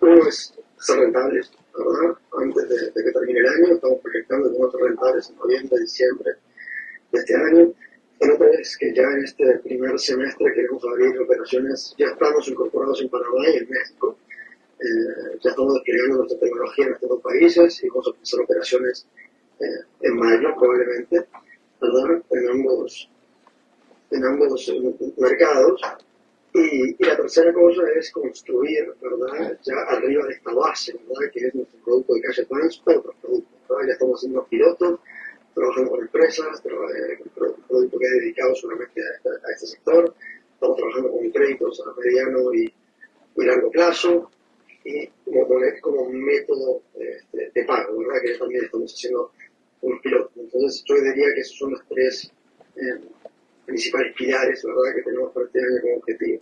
uno es ser rentables, ¿verdad? Antes de, que termine el año, estamos proyectando que vamos a ser rentables en noviembre, diciembre de este año. El otro es que ya en este primer semestre queremos abrir operaciones, ya estamos incorporados en Panamá y en México. Eh, ya estamos desplegando nuestra tecnología en estos dos países y vamos a empezar operaciones eh, en mayo probablemente, ¿verdad? En ambos, en ambos mercados. Y, la tercera cosa es construir, ¿verdad? Ya arriba de esta base, ¿verdad? Que es nuestro producto de Cash Advance, otros productos, ¿verdad? Ya estamos haciendo pilotos, trabajando con empresas, un producto que es dedicado solamente a, este sector, estamos trabajando con créditos a mediano y, largo plazo, y como, como un método este, de pago, ¿verdad? Que también estamos haciendo un piloto. Entonces yo diría que esos son los tres eh, principales pilares, ¿verdad? Que tenemos para este año como objetivo.